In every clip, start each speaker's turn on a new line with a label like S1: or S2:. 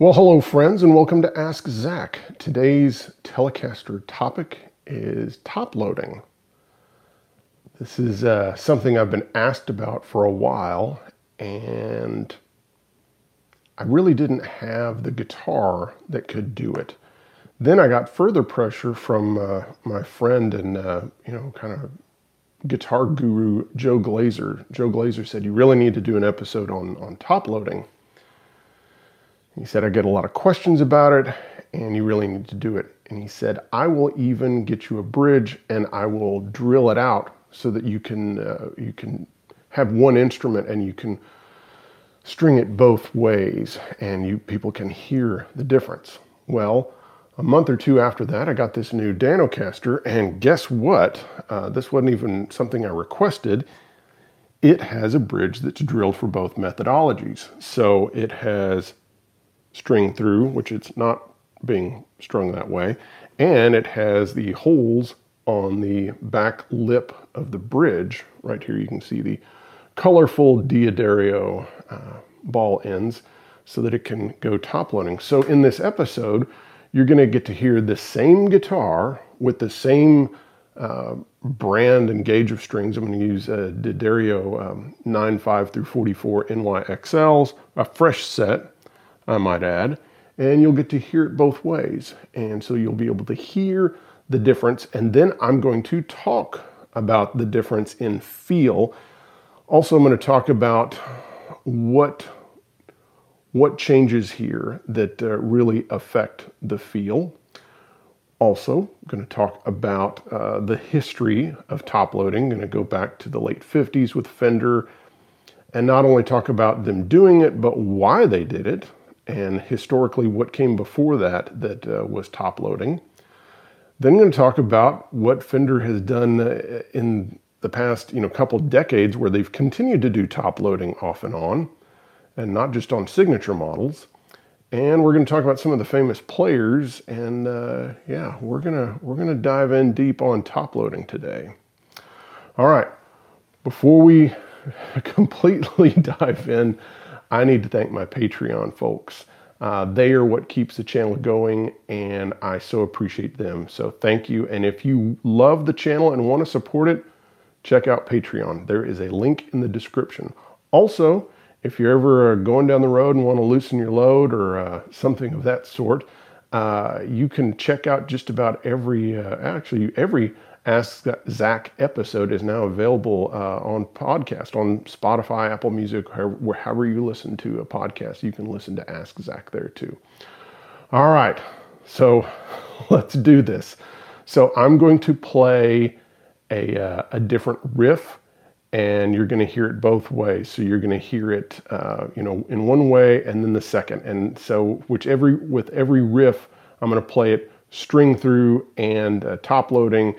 S1: Well, hello, friends, and welcome to Ask Zac. Today's Telecaster topic is top loading. This is uh, something I've been asked about for a while, and I really didn't have the guitar that could do it. Then I got further pressure from uh, my friend and, uh, you know, kind of guitar guru Joe Glaser. Joe Glaser said, You really need to do an episode on, on top loading. He said, I get a lot of questions about it and you really need to do it. And he said, I will even get you a bridge and I will drill it out so that you can, uh, you can have one instrument and you can string it both ways and you people can hear the difference. Well, a month or two after that, I got this new Danocaster, and guess what? Uh, this wasn't even something I requested. It has a bridge that's drilled for both methodologies. So it has string through, which it's not being strung that way, and it has the holes on the back lip of the bridge. Right here, you can see the colorful D'Addario uh, ball ends so that it can go top loading. So in this episode, you're going to get to hear the same guitar with the same uh, brand and gauge of strings. I'm going to use a D'Addario um, 9.5 through 44 NYXLs, a fresh set I might add, and you'll get to hear it both ways. And so you'll be able to hear the difference. And then I'm going to talk about the difference in feel. Also, I'm going to talk about what what changes here that uh, really affect the feel. Also, I'm going to talk about uh, the history of top loading. I'm going to go back to the late 50s with Fender and not only talk about them doing it, but why they did it and historically what came before that that uh, was top loading. Then I'm going to talk about what Fender has done uh, in the past, you know, couple decades where they've continued to do top loading off and on, and not just on signature models. And we're going to talk about some of the famous players, and uh, yeah, we're gonna we're gonna dive in deep on top loading today. All right, before we completely dive in, I need to thank my Patreon folks. Uh, they are what keeps the channel going, and I so appreciate them. So thank you. And if you love the channel and want to support it, check out Patreon. There is a link in the description. Also, if you're ever uh, going down the road and want to loosen your load or uh, something of that sort, uh, you can check out just about every, uh, actually every Ask Zac episode is now available uh, on podcast on Spotify, Apple Music, wherever you listen to a podcast. You can listen to Ask Zac there too. All right, so let's do this. So I'm going to play a, uh, a different riff and you're going to hear it both ways. So you're going to hear it, uh, you know, in one way and then the second. And so whichever with every riff, I'm going to play it string through and uh, top loading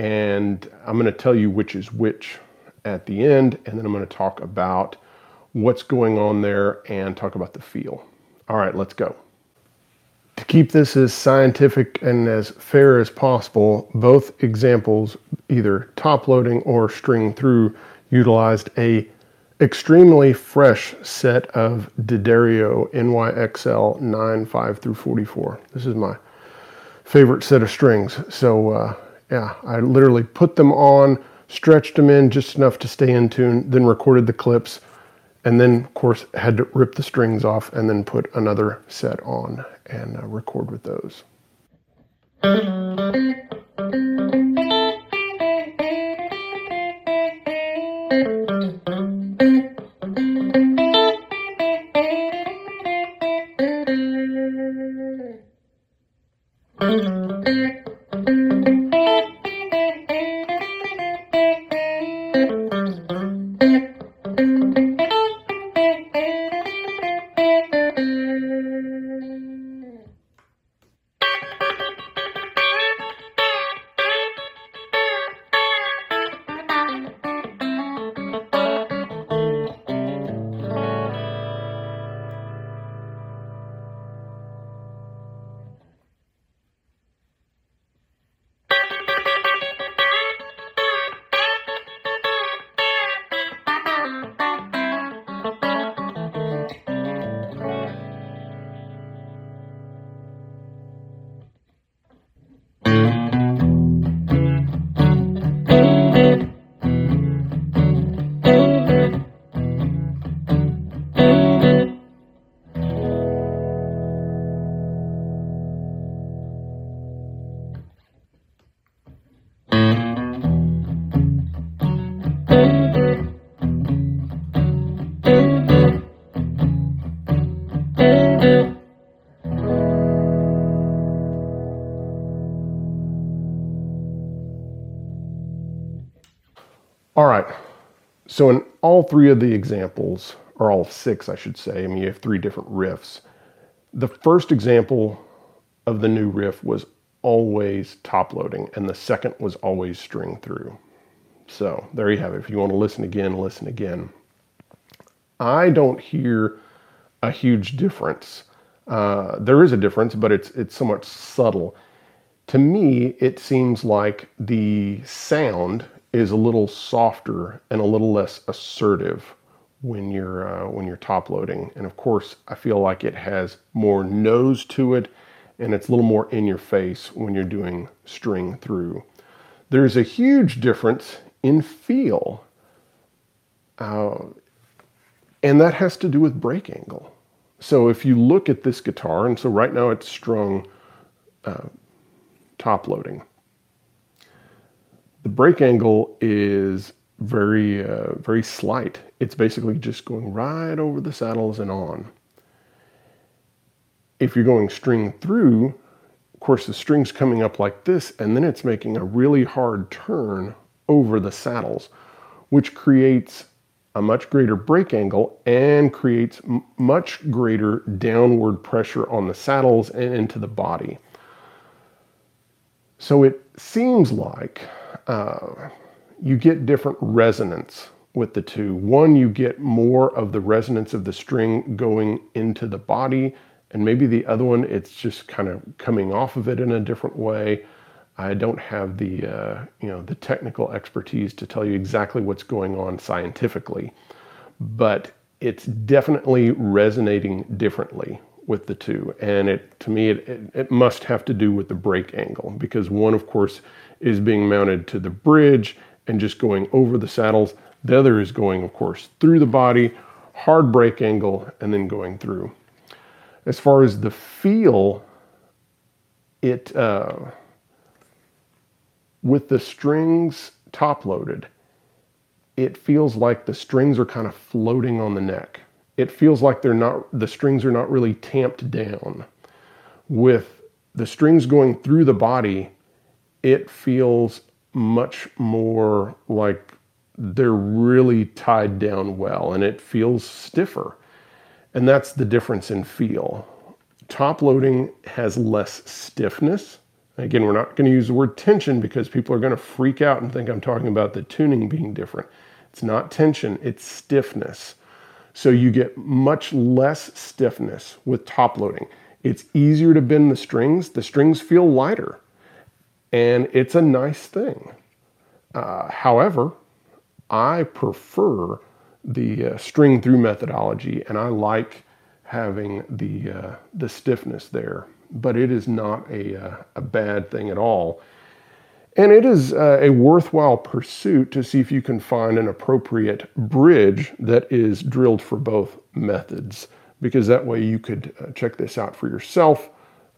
S1: and I'm going to tell you which is which at the end, and then I'm going to talk about what's going on there and talk about the feel. All right, let's go. To keep this as scientific and as fair as possible, both examples, either top loading or string through, utilized a extremely fresh set of D'Addario NYXL 9, 5 through 44. This is my favorite set of strings. So uh, yeah, I literally put them on, stretched them in just enough to stay in tune, then recorded the clips, And then, of course, had to rip the strings off and then put another set on and uh, record with those. All right. So in all three of the examples, or all six, I should say, I mean, you have three different riffs. The first example of the new riff was always top loading, and the second was always string through. So there you have it. If you want to listen again, listen again. I don't hear a huge difference. Uh, there is a difference, but it's it's somewhat subtle. To me, it seems like the sound is a little softer and a little less assertive when you're uh, when you're top loading. And of course, I feel like it has more nose to it, and it's a little more in your face when you're doing string through. There's a huge difference in feel, uh, and that has to do with break angle. So if you look at this guitar, and so right now it's strung uh, top loading the break angle is very, uh, very slight. It's basically just going right over the saddles and on. If you're going string through, of course, the string's coming up like this, and then it's making a really hard turn over the saddles, which creates a much greater break angle and creates m- much greater downward pressure on the saddles and into the body. So it seems like uh, you get different resonance with the two. One, you get more of the resonance of the string going into the body, and maybe the other one, it's just kind of coming off of it in a different way. I don't have the uh, you know the technical expertise to tell you exactly what's going on scientifically, but it's definitely resonating differently with the two. And it to me it, it, it must have to do with the break angle because one, of course, is being mounted to the bridge and just going over the saddles. The other is going, of course, through the body, hard break angle, and then going through. As far as the feel, it uh, with the strings top loaded, it feels like the strings are kind of floating on the neck. It feels like they're not the strings are not really tamped down. With the strings going through the body, it feels much more like they're really tied down well and it feels stiffer. And that's the difference in feel. Top loading has less stiffness. Again, we're not going to use the word tension because people are going to freak out and think I'm talking about the tuning being different. It's not tension, it's stiffness. So you get much less stiffness with top loading. It's easier to bend the strings. The strings feel lighter and it's a nice thing. Uh, however, I prefer the uh, string through methodology, and I like having the uh, the stiffness there. But it is not a uh, a bad thing at all. And it is uh, a worthwhile pursuit to see if you can find an appropriate bridge that is drilled for both methods, because that way you could uh, check this out for yourself.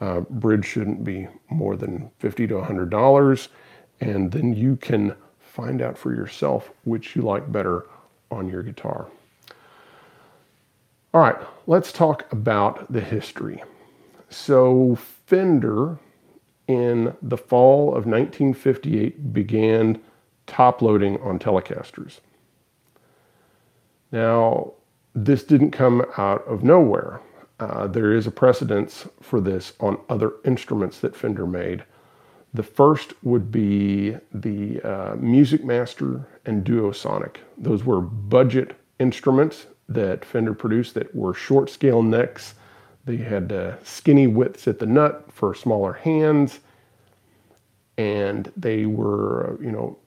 S1: Uh, bridge shouldn't be more than 50 to $100, and then you can find out for yourself which you like better on your guitar. All right, let's talk about the history. So, Fender in the fall of 1958 began top loading on Telecasters. Now, this didn't come out of nowhere. Uh, there is a precedence for this on other instruments that Fender made. The first would be the uh, Musicmaster and Duo Sonic. Those were budget instruments that Fender produced that were short scale necks they had uh, skinny widths at the nut for smaller hands, and they were, you know,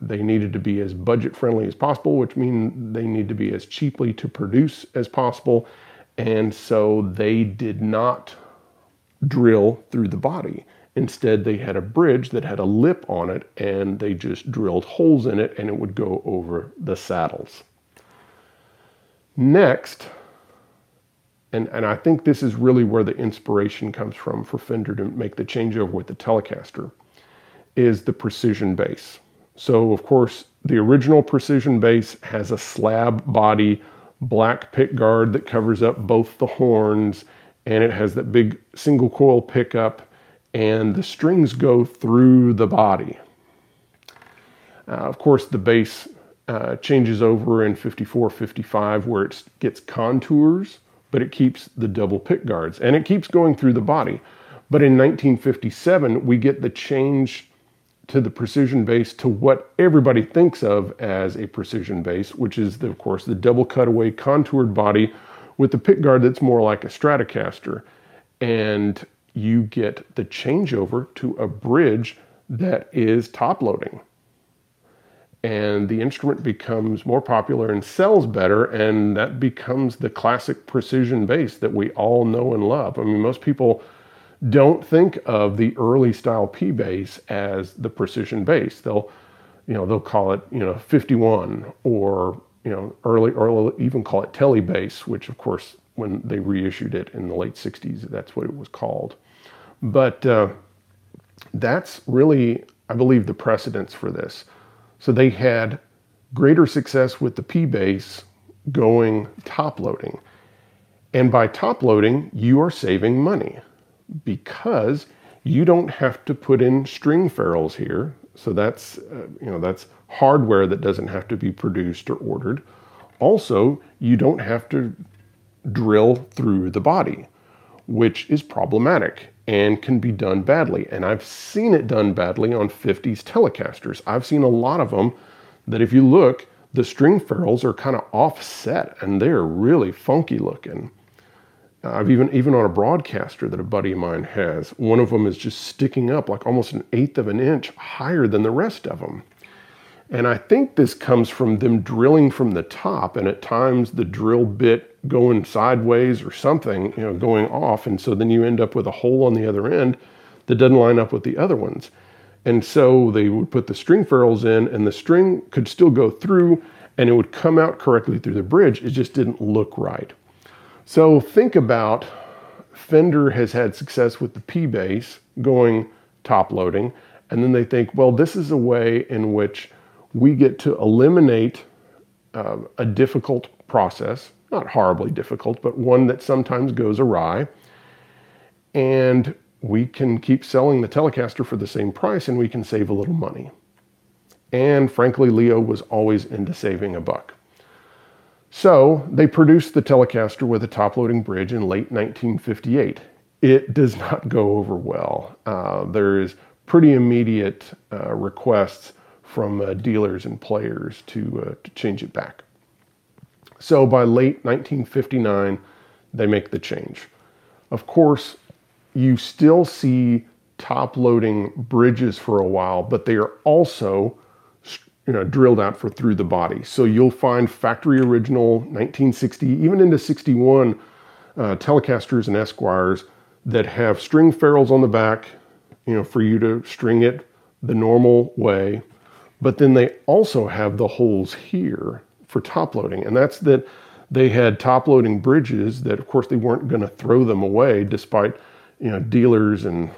S1: they needed to be as budget friendly as possible, which means they need to be as cheaply to produce as possible. And so they did not drill through the body. Instead, they had a bridge that had a lip on it, and they just drilled holes in it, and it would go over the saddles. Next, and, and I think this is really where the inspiration comes from for Fender to make the changeover with the Telecaster, is the precision bass. So, of course, the original precision bass has a slab body, black pick guard that covers up both the horns, and it has that big single coil pickup, and the strings go through the body. Uh, of course, the bass uh, changes over in 54, 55, where it gets contours but it keeps the double pick guards and it keeps going through the body. But in 1957, we get the change to the precision bass to what everybody thinks of as a precision bass, which is, the, of course, the double cutaway contoured body with the pick guard that's more like a Stratocaster. And you get the changeover to a bridge that is top loading and the instrument becomes more popular and sells better and that becomes the classic precision bass that we all know and love. I mean most people don't think of the early style P bass as the precision bass. They'll you know they'll call it you know 51 or you know early or even call it tele bass which of course when they reissued it in the late 60s that's what it was called. But uh, that's really I believe the precedence for this. So they had greater success with the P bass going top loading. And by top loading, you are saving money because you don't have to put in string ferrules here. So that's, uh, you know, that's hardware that doesn't have to be produced or ordered. Also, you don't have to drill through the body, which is problematic and can be done badly. And I've seen it done badly on 50s Telecasters. I've seen a lot of them that if you look, the string ferrules are kind of offset and they're really funky looking. I've even even on a broadcaster that a buddy of mine has, one of them is just sticking up like almost an eighth of an inch higher than the rest of them. And I think this comes from them drilling from the top and at times the drill bit going sideways or something, you know, going off. And so then you end up with a hole on the other end that doesn't line up with the other ones. And so they would put the string ferrules in, and the string could still go through and it would come out correctly through the bridge. It just didn't look right. So think about Fender has had success with the P bass going top loading, and then they think, well, this is a way in which we get to eliminate uh, a difficult process not horribly difficult, but one that sometimes goes awry. And we can keep selling the Telecaster for the same price and we can save a little money. And frankly, Leo was always into saving a buck. So they produced the Telecaster with a top loading bridge in late 1958. It does not go over well. Uh, there is pretty immediate uh, requests from uh, dealers and players to, uh, to change it back. So by late 1959, they make the change. Of course, you still see top loading bridges for a while, but they are also you know, drilled out for through the body. So you'll find factory original 1960, even into 61 uh, Telecasters and Esquires that have string ferrules on the back, you know, for you to string it the normal way, but then they also have the holes here for top loading. And that's that they had top loading bridges that of course they weren't going to throw them away despite, you know, dealers and,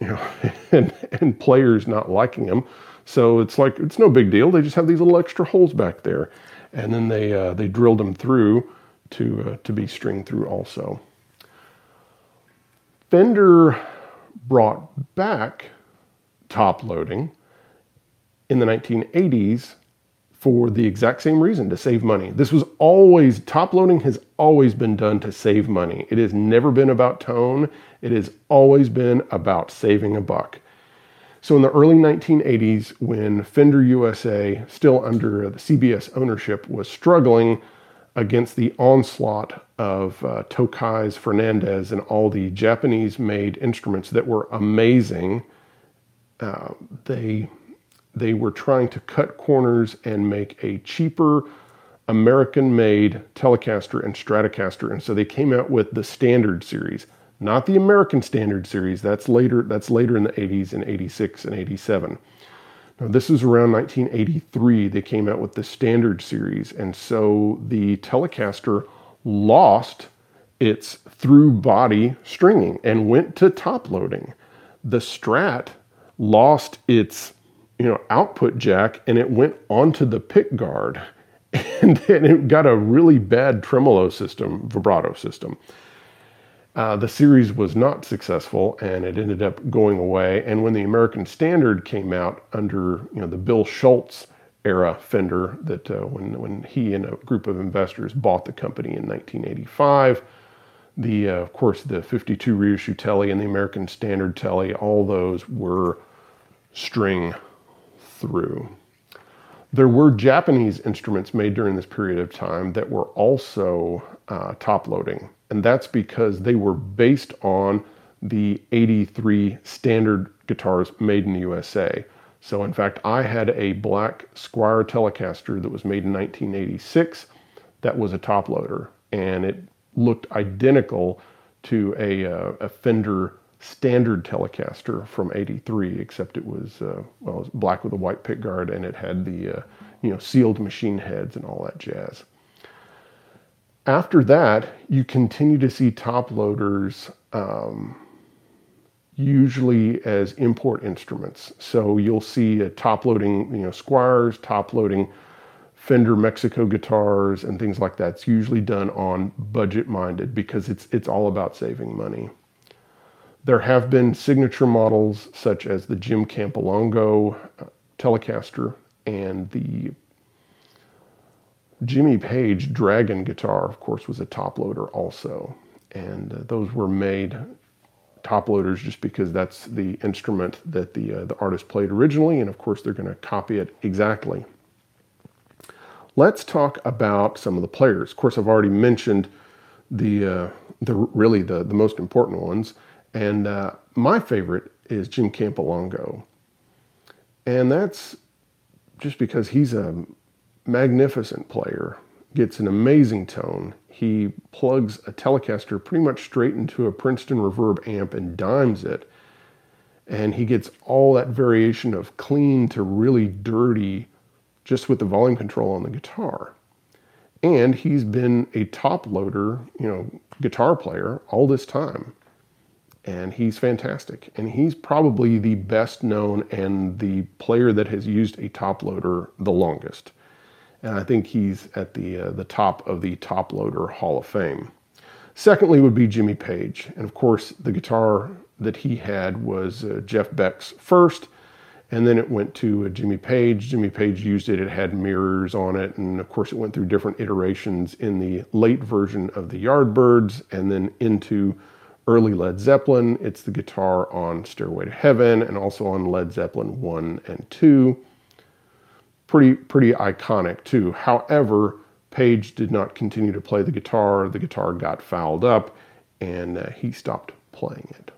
S1: you know, and, and players not liking them. So it's like, it's no big deal. They just have these little extra holes back there. And then they, uh, they drilled them through to, uh, to be stringed through also. Fender brought back top loading in the 1980s for the exact same reason to save money. This was always, top loading has always been done to save money. It has never been about tone, it has always been about saving a buck. So in the early 1980s, when Fender USA, still under the CBS ownership, was struggling against the onslaught of uh, Tokai's Fernandes and all the Japanese made instruments that were amazing, uh, they, they were trying to cut corners and make a cheaper American made Telecaster and Stratocaster. And so they came out with the standard series, not the American standard series. That's later, that's later in the 80s in 86 and 87. Now, this is around 1983. They came out with the standard series. And so the Telecaster lost its through body stringing and went to top loading. The Strat lost its you know output jack and it went onto the pick guard and then it got a really bad tremolo system vibrato system uh, the series was not successful and it ended up going away. And when the American Standard came out under you know the Bill Schultz era Fender, that uh, when when he and a group of investors bought the company in 1985, the uh, of course the 52 reissue Telly and the American Standard Telly, all those were string through. There were Japanese instruments made during this period of time that were also uh, top loading. And that's because they were based on the 83 standard guitars made in the USA. So, in fact, I had a black Squier Telecaster that was made in 1986 that was a top loader, and it looked identical to a, uh, a Fender standard Telecaster from 83, except it was, uh, well, it was black with a white pickguard and it had the, uh, you know, sealed machine heads and all that jazz. After that, you continue to see top loaders um, usually as import instruments. So you'll see a top loading, you know, Squiers, top loading Fender Mexico guitars and things like that. It's usually done on budget minded because it's it's all about saving money. There have been signature models such as the Jim Campilongo uh, Telecaster and the Jimmy Page Dragon guitar, of course, was a top loader also. And uh, those were made top loaders just because that's the instrument that the, uh, the artist played originally. And of course, they're going to copy it exactly. Let's talk about some of the players. Of course, I've already mentioned the, uh, the really the, the most important ones. And uh, my favorite is Jim Campilongo. And that's just because he's a magnificent player, gets an amazing tone. He plugs a Telecaster pretty much straight into a Princeton reverb amp and dimes it. And he gets all that variation of clean to really dirty just with the volume control on the guitar. And he's been a top loader, you know, guitar player all this time. And he's fantastic. And he's probably the best known and the player that has used a top loader the longest and I think he's at the uh, the top of the top loader Hall of Fame. Secondly, would be Jimmy Page, and of course, the guitar that he had was uh, Jeff Beck's first, and then it went to uh, Jimmy Page. Jimmy Page used it; it had mirrors on it, and of course, it went through different iterations in the late version of the Yardbirds, and then into early Led Zeppelin. It's the guitar on Stairway to Heaven, and also on Led Zeppelin one and two pretty pretty iconic too. However, Page did not continue to play the guitar. The guitar got fouled up, and uh, he stopped playing it.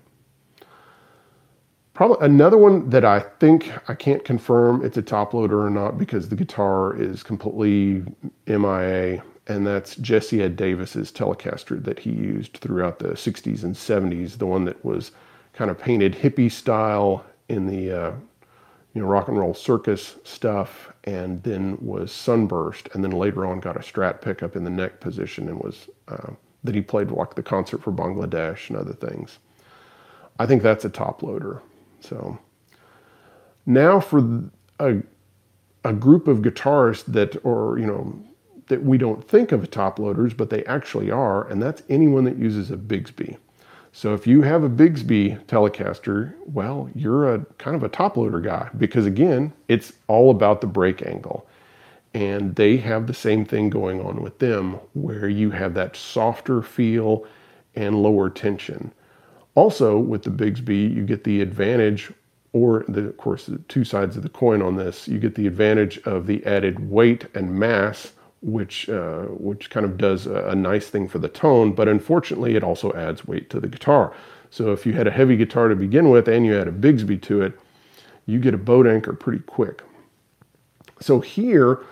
S1: Probably another one that I think I can't confirm it's a top loader or not because the guitar is completely MIA, and that's Jesse Ed Davis's Telecaster that he used throughout the 60s and 70s, the one that was kind of painted hippie style in the uh, you know, rock and roll circus stuff, and then was Sunburst, and then later on got a Strat pickup in the neck position and was uh, that he played like the concert for Bangladesh and other things. I think that's a top loader. So now for a, a group of guitarists that, or you know, that we don't think of top loaders, but they actually are, and that's anyone that uses a Bigsby. So if you have a Bigsby Telecaster, well, you're a kind of a top loader guy because again, it's all about the break angle. And they have the same thing going on with them where you have that softer feel and lower tension. Also, with the Bigsby, you get the advantage, or the, of course, the two sides of the coin on this, you get the advantage of the added weight and mass which uh, which kind of does a, a, nice thing for the tone, but unfortunately it also adds weight to the guitar. So if you had a heavy guitar to begin with and you add a Bigsby to it, you get a boat anchor pretty quick. So here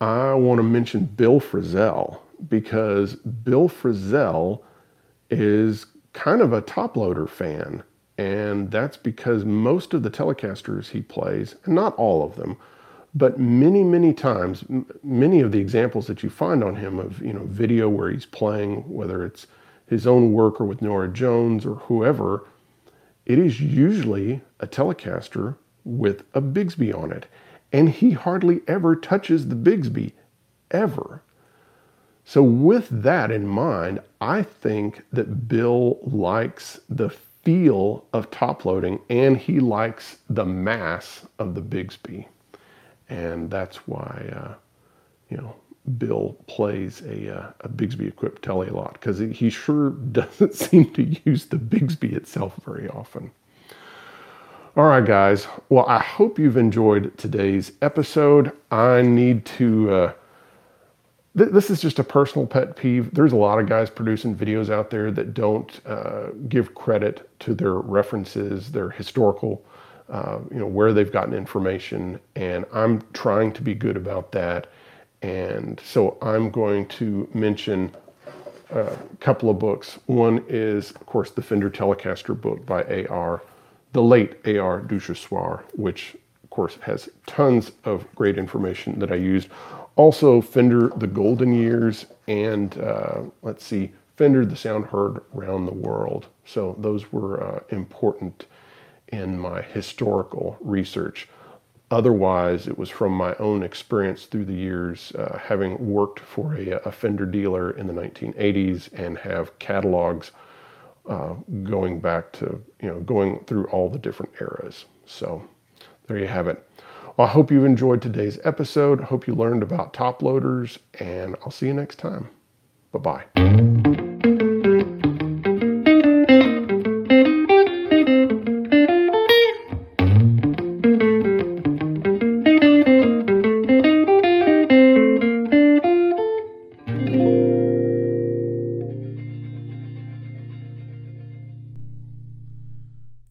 S1: I want to mention Bill Frisell because Bill Frisell is kind of a top loader fan. And that's because most of the Telecasters he plays, and not all of them, but many, many times, many of the examples that you find on him of you know video where he's playing, whether it's his own work or with Norah Jones or whoever, it is usually a Telecaster with a Bigsby on it, and he hardly ever touches the Bigsby, ever. So with that in mind, I think that Bill likes the feel of top loading and he likes the mass of the Bigsby and that's why uh, you know Bill plays a, uh, a Bigsby equipped tele a lot because he sure doesn't seem to use the Bigsby itself very often. All right, guys. Well, I hope you've enjoyed today's episode. I need to. Uh, th- this is just a personal pet peeve. There's a lot of guys producing videos out there that don't uh, give credit to their references, their historical uh, you know, where they've gotten information, and I'm trying to be good about that. And so I'm going to mention a couple of books. One is, of course, the Fender Telecaster book by A.R., the late A.R. Duchossoir, which, of course, has tons of great information that I used. Also, Fender The Golden Years, and uh, let's see, Fender The Sound Heard around the World. So those were uh, important in my historical research. Otherwise, it was from my own experience through the years, uh, having worked for a, a, Fender dealer in the 1980s and have catalogs uh, going back to, you know, going through all the different eras. So there you have it. Well, I hope you enjoyed today's episode. Hope you learned about top loaders, and I'll see you next time. Bye bye.